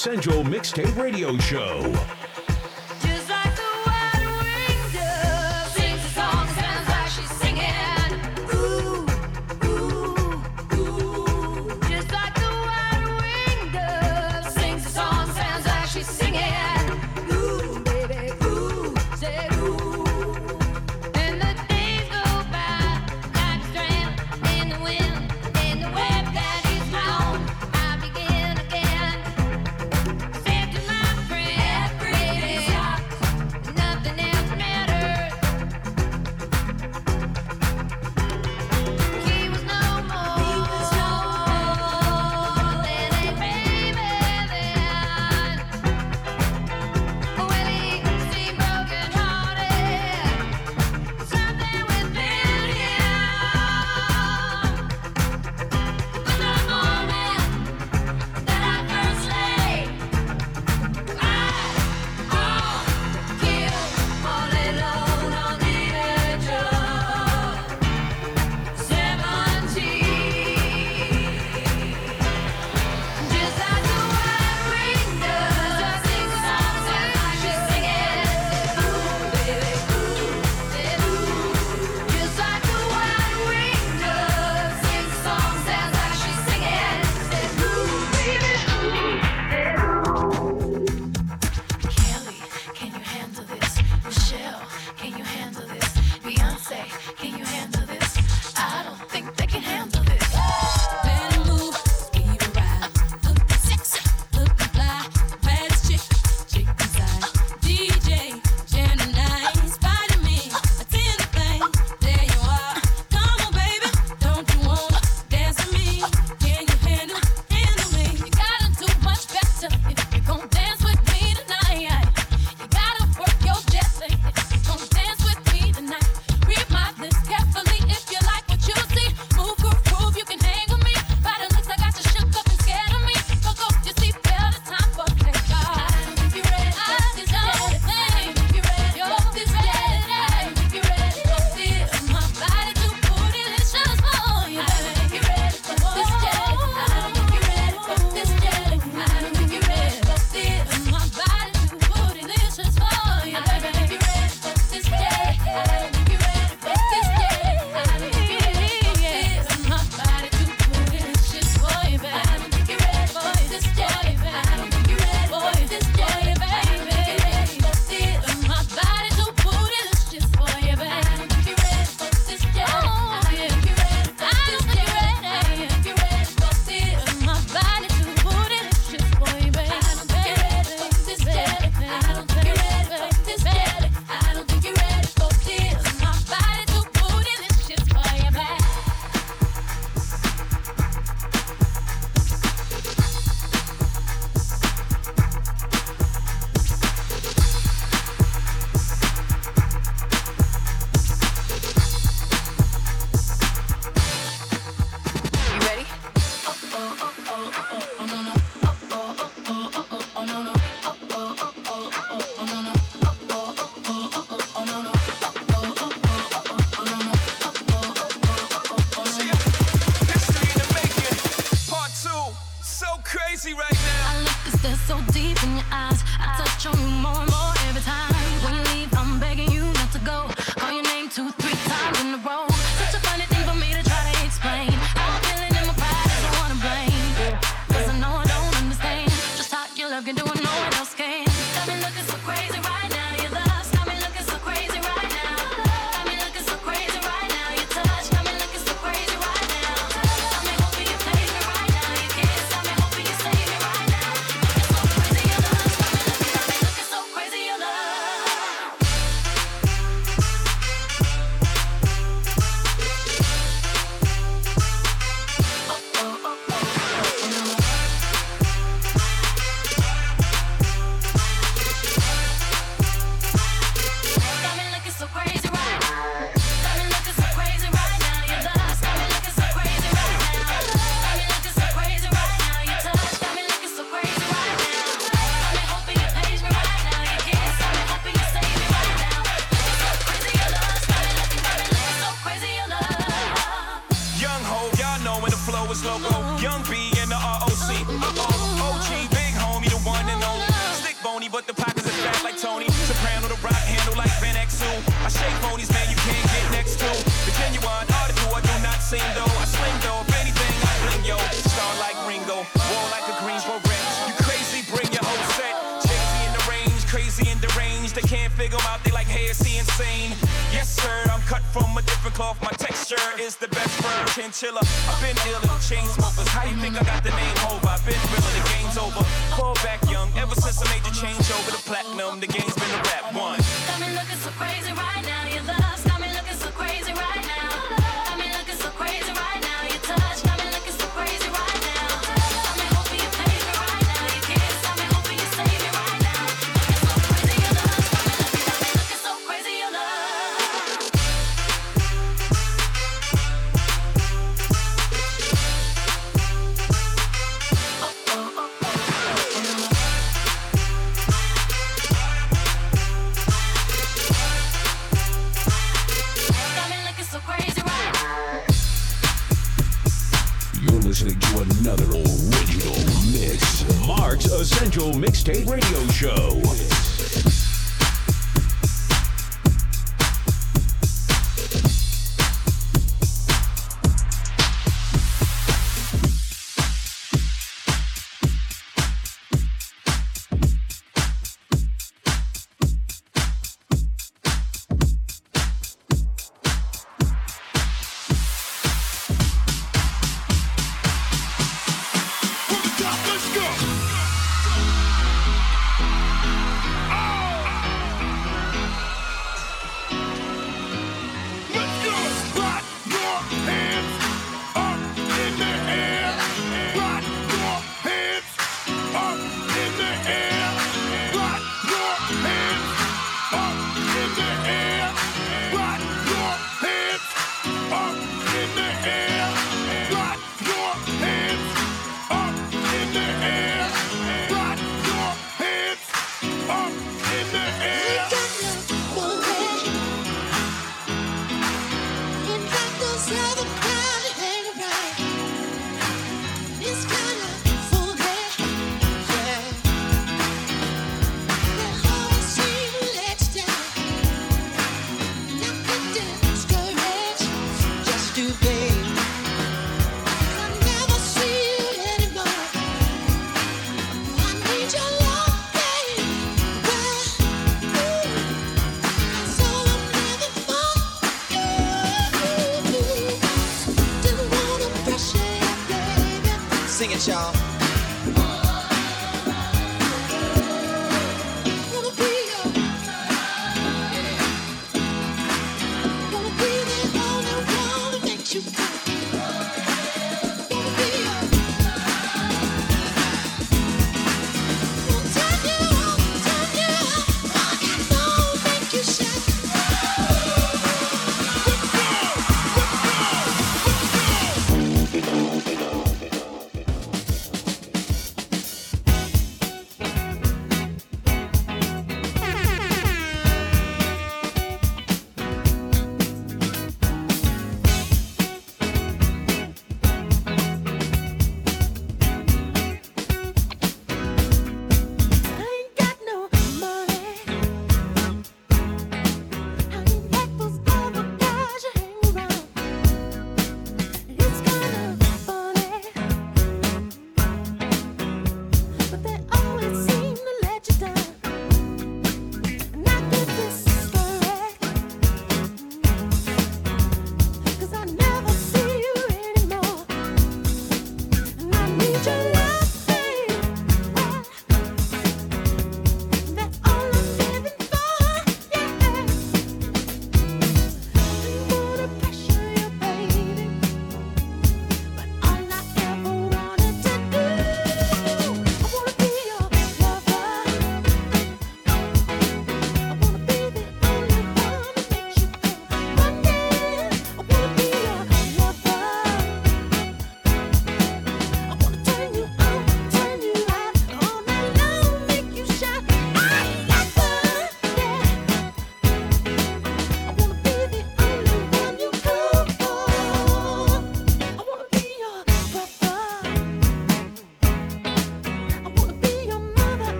Essential Mixtape Radio Show. Mixtape Radio Show.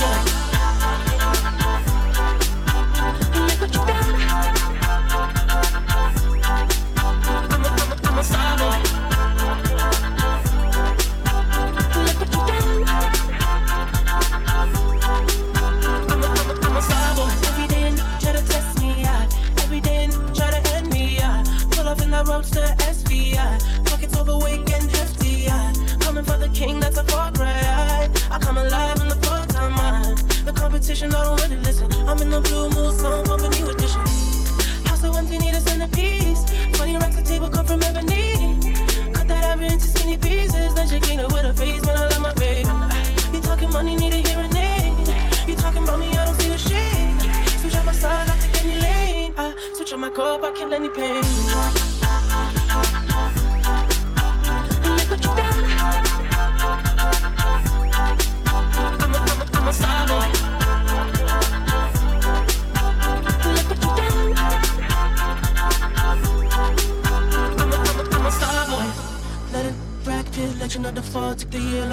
love.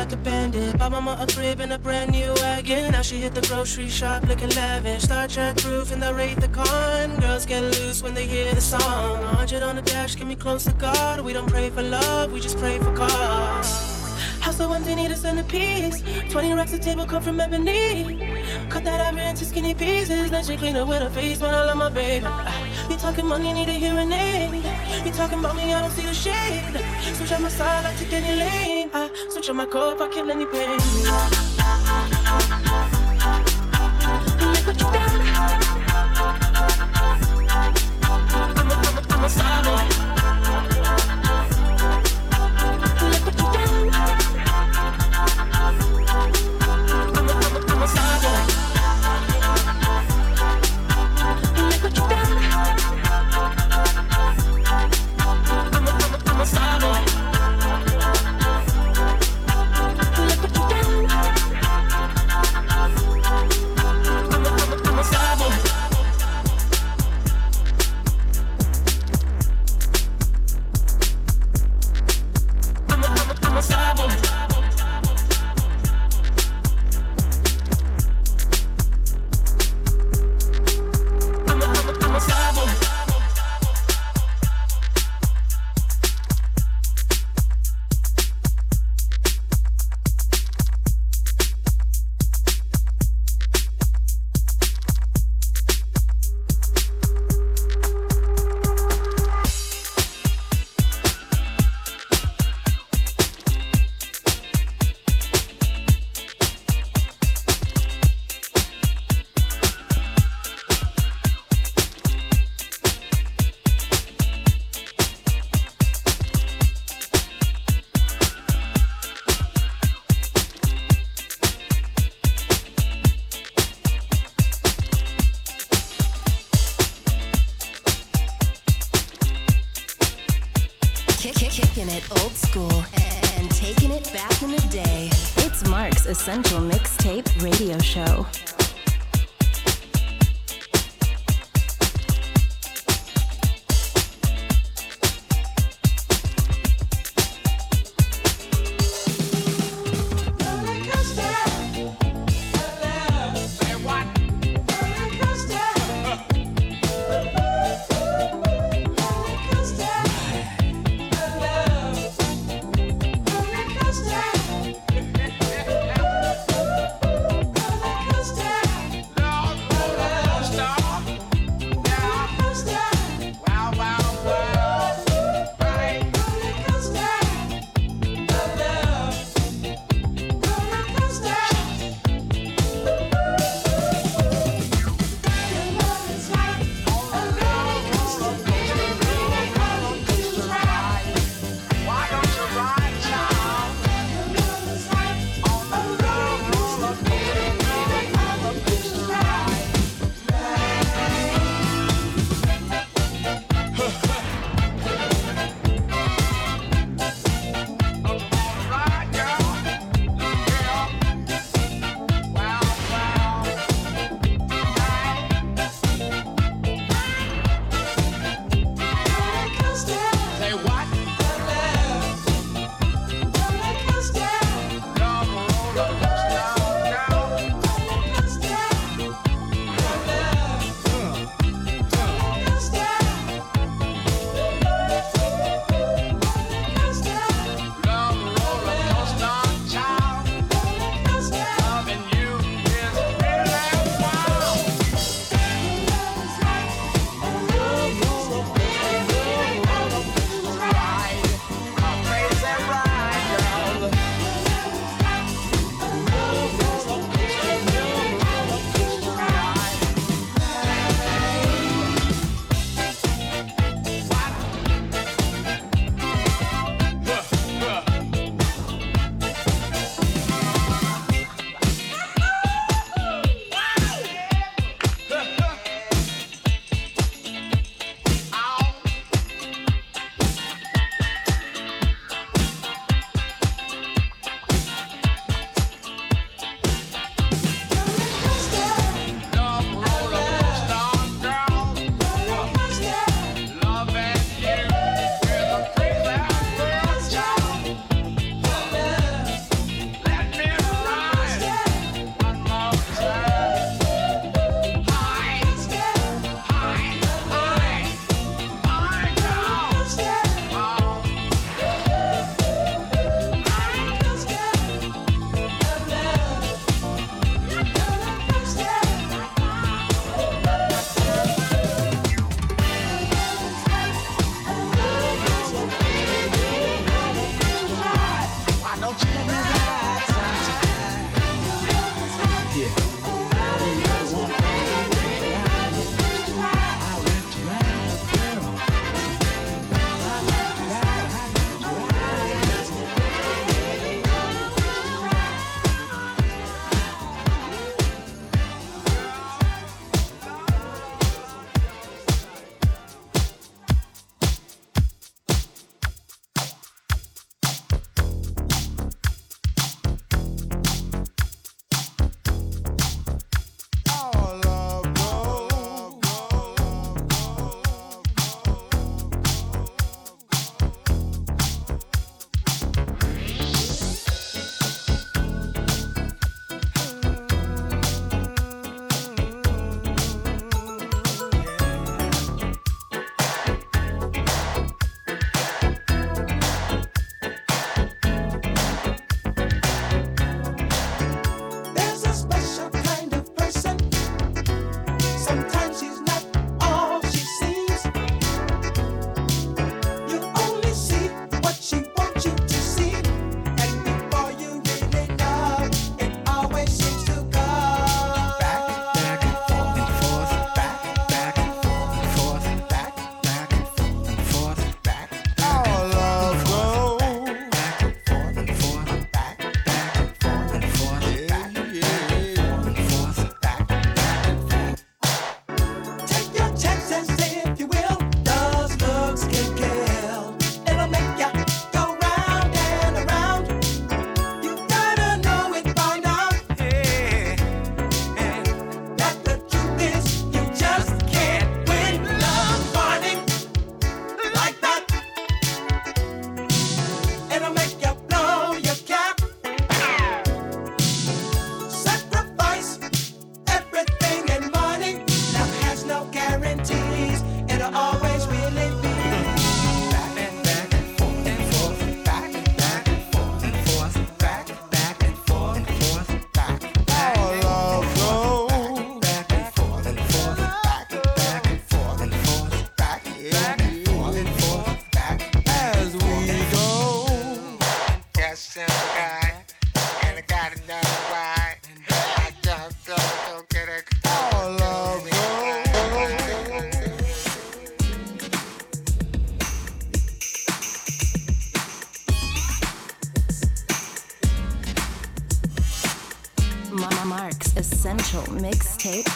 like a bandit. Bought mama a crib and a brand new wagon. Now she hit the grocery shop looking lavish. Star Trek proof and they rate the con. Girls get loose when they hear the song. 100 on the dash, get me close to God. We don't pray for love, we just pray for cause. House so they need a centerpiece. 20 racks of table come from ebony. Cut that ivory into skinny pieces. Then she clean up with her face when I love my baby. You talking money, need a hearing aid. You talking about me, I don't see the shade. Switch on my side, I take any lane. I switch on my cup, I kill any pain.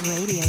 My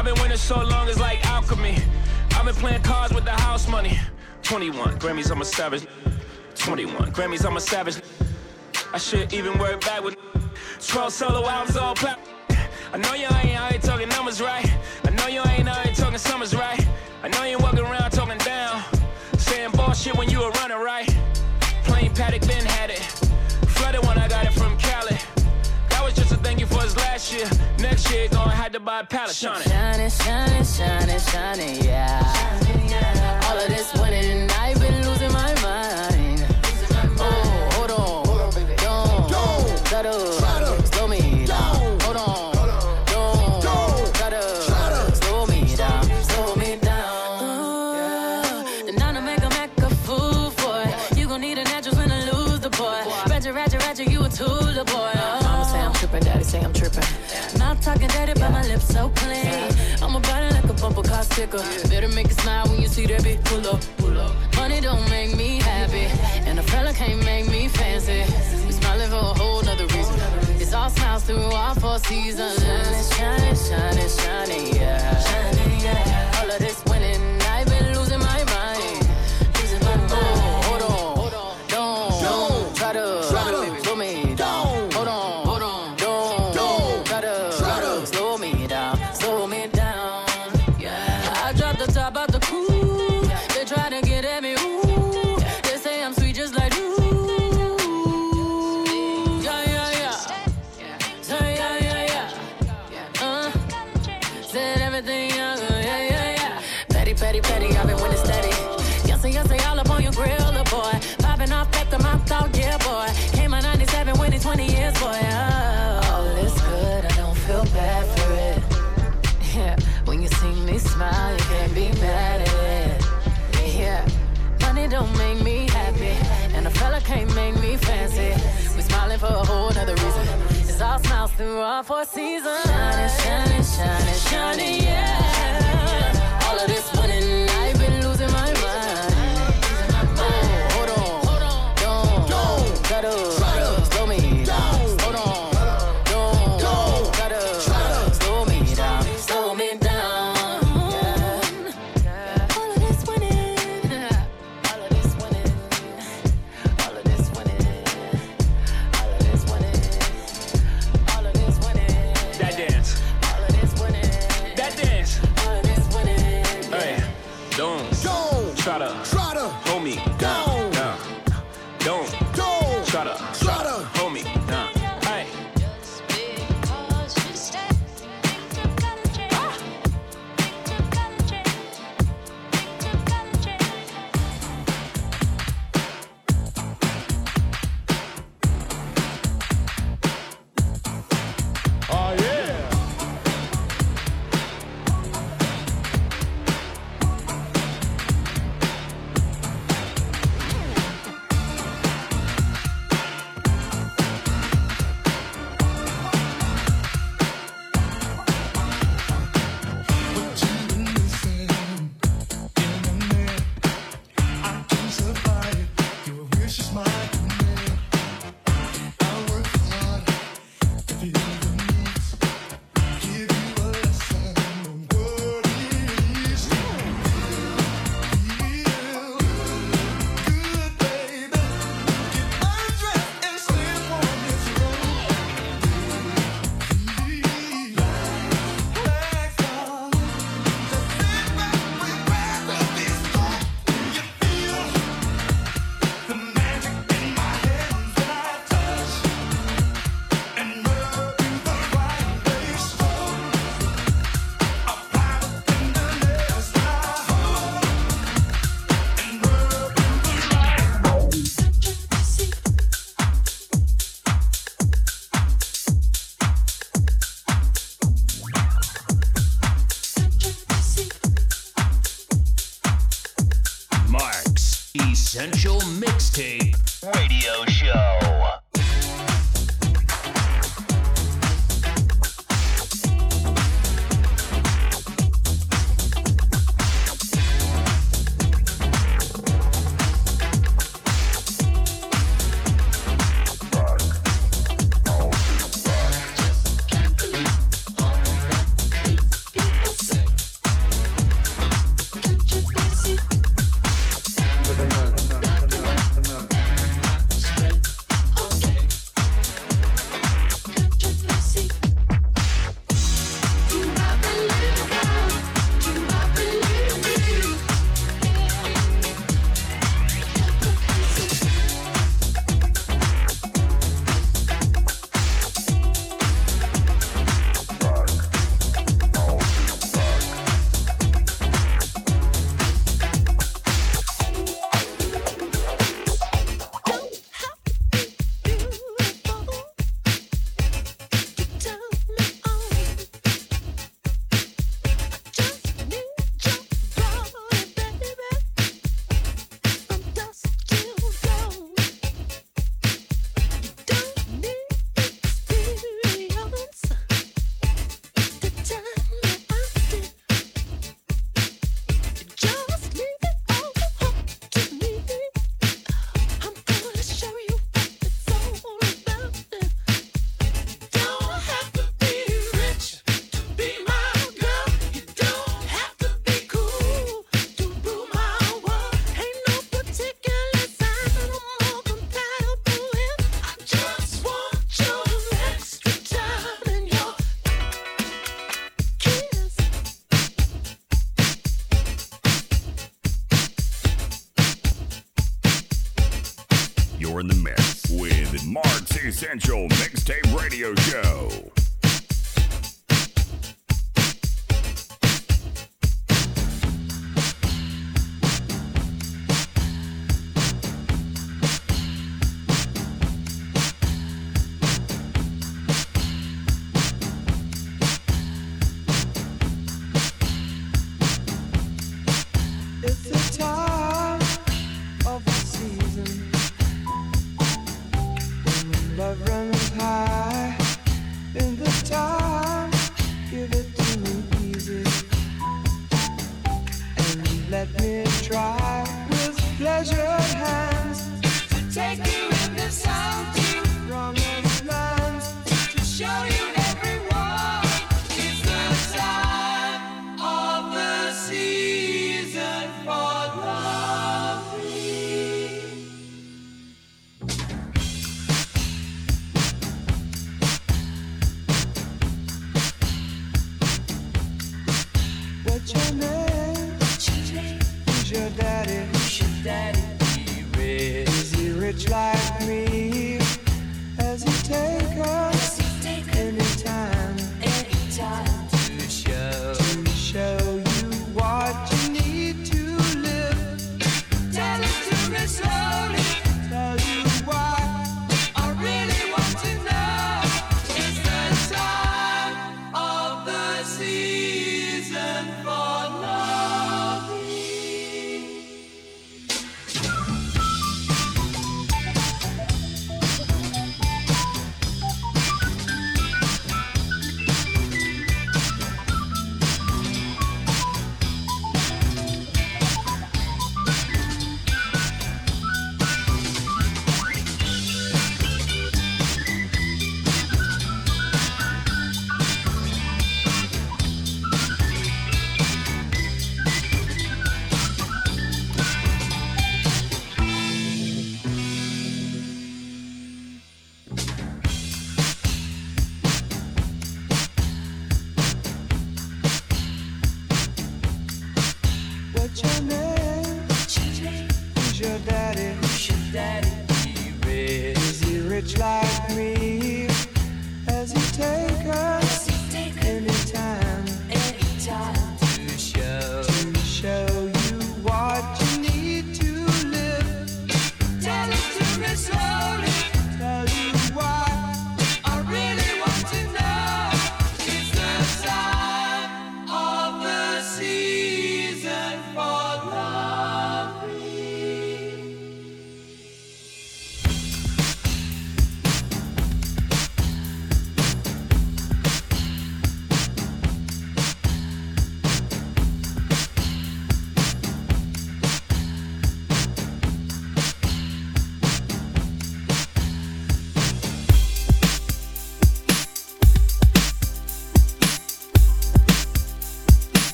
I've been winning so long, it's like alchemy. I've been playing cards with the house money. 21 Grammys, I'm a savage. 21 Grammys, I'm a savage. I should even work back with 12 solo albums all plat. I know you ain't out here talking numbers right. I know you ain't out here talking summers right. I know you ain't walking around talking down. Saying bullshit when you were running right. Plain paddock then had it. Flooded when I got it from Cali. That was just a thank you for his last year kid gonna have to buy a pallet, shining. Shining, shining, shining, shining, yeah. All of this winning and talking dirty, but my lips so clean. I'm about it like a bumper car sticker. Better make a smile when you see that bitch pull up, pull up. Money don't make me happy, and a fella can't make me fancy. We smiling for a whole nother reason. It's all smiles through all four seasons. Shining, shining, shining, shining, yeah. Shining, yeah. four seasons. Shining, shining, shining, shining.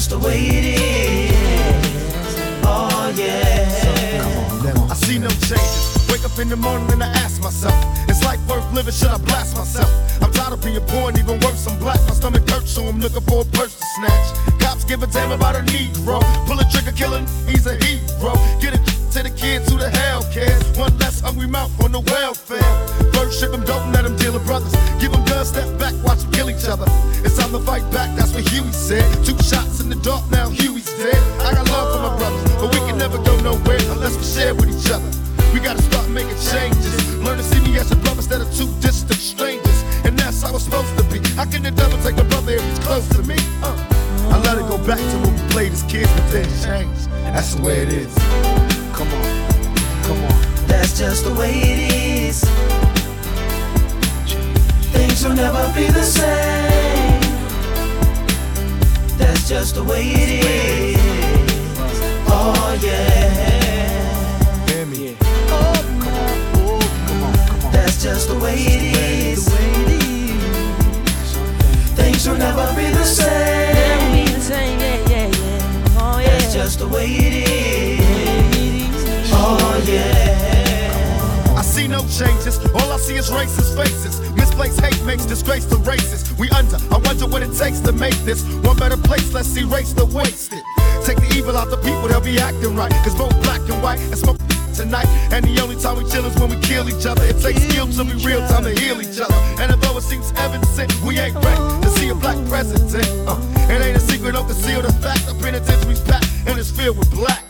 Just the way it is. Oh yeah. I see no changes. Wake up in the morning and I ask myself, is life worth living? Should I blast myself? I'm tired of being poor and even worse, I'm black. My stomach hurts, so I'm looking for a purse to snatch. Cops give a damn about a Negro. Pull a trigger, killing, he's a hero. Get it to the kids who the hell cares. One less hungry mouth on the welfare. First ship them, don't let them deal with brothers. Give them guns, step back, watch them kill each other. It's time to fight back, that's what Huey said. Two shots in the dark, now Huey's dead. I got love for my brothers, but we can never go nowhere unless we share with each other. We gotta start making changes. Learn to see me as a brother instead of two distant strangers. And that's how it's supposed to be. How can the devil take a brother if he's close to me? Uh. I let it go back to when we played as kids, but things changed. That's the way it is. Come on, come on. That's just the way it is. Things will never be the same. That's just the way it is. Oh yeah. Hear me? Oh, oh, That's just the way it is. Things will never be the same. That's just the way it is. Yeah. I see no changes. All I see is racist faces. Misplaced hate makes disgrace to races. We under. I wonder what it takes to make this one better place. Let's erase the wasted. Take the evil out the people, they'll be acting right. Cause both black and white and smoke tonight. And the only time we chill is when we kill each other. It takes skill to be real time to heal each other. And although it seems evident, we ain't ready to see a black president. Uh, it ain't a secret, don't conceal the fact. The penitentiary's packed and it's filled with blacks.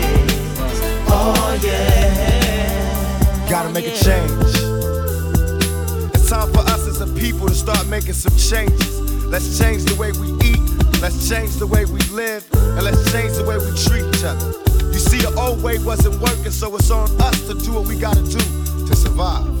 Yeah. Gotta make a change. It's time for us as a people to start making some changes. Let's change the way we eat, let's change the way we live, and let's change the way we treat each other. You see, the old way wasn't working, so it's on us to do what we gotta do to survive.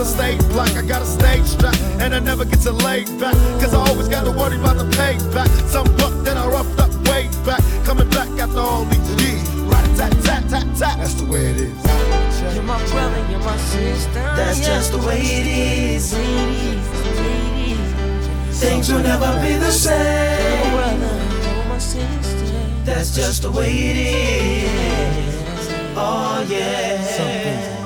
as long as I stay black, I got a stage strap. And I never get to lay back. Cause I always got to worry about the payback. Some buck that I roughed up way back. Coming back after all these years. Right, tat, tat, tat, tat. That's the way it is. You're my brother, you're my sister. That's just the way it is. Things will never be the same. That's just the way it is. Oh yeah.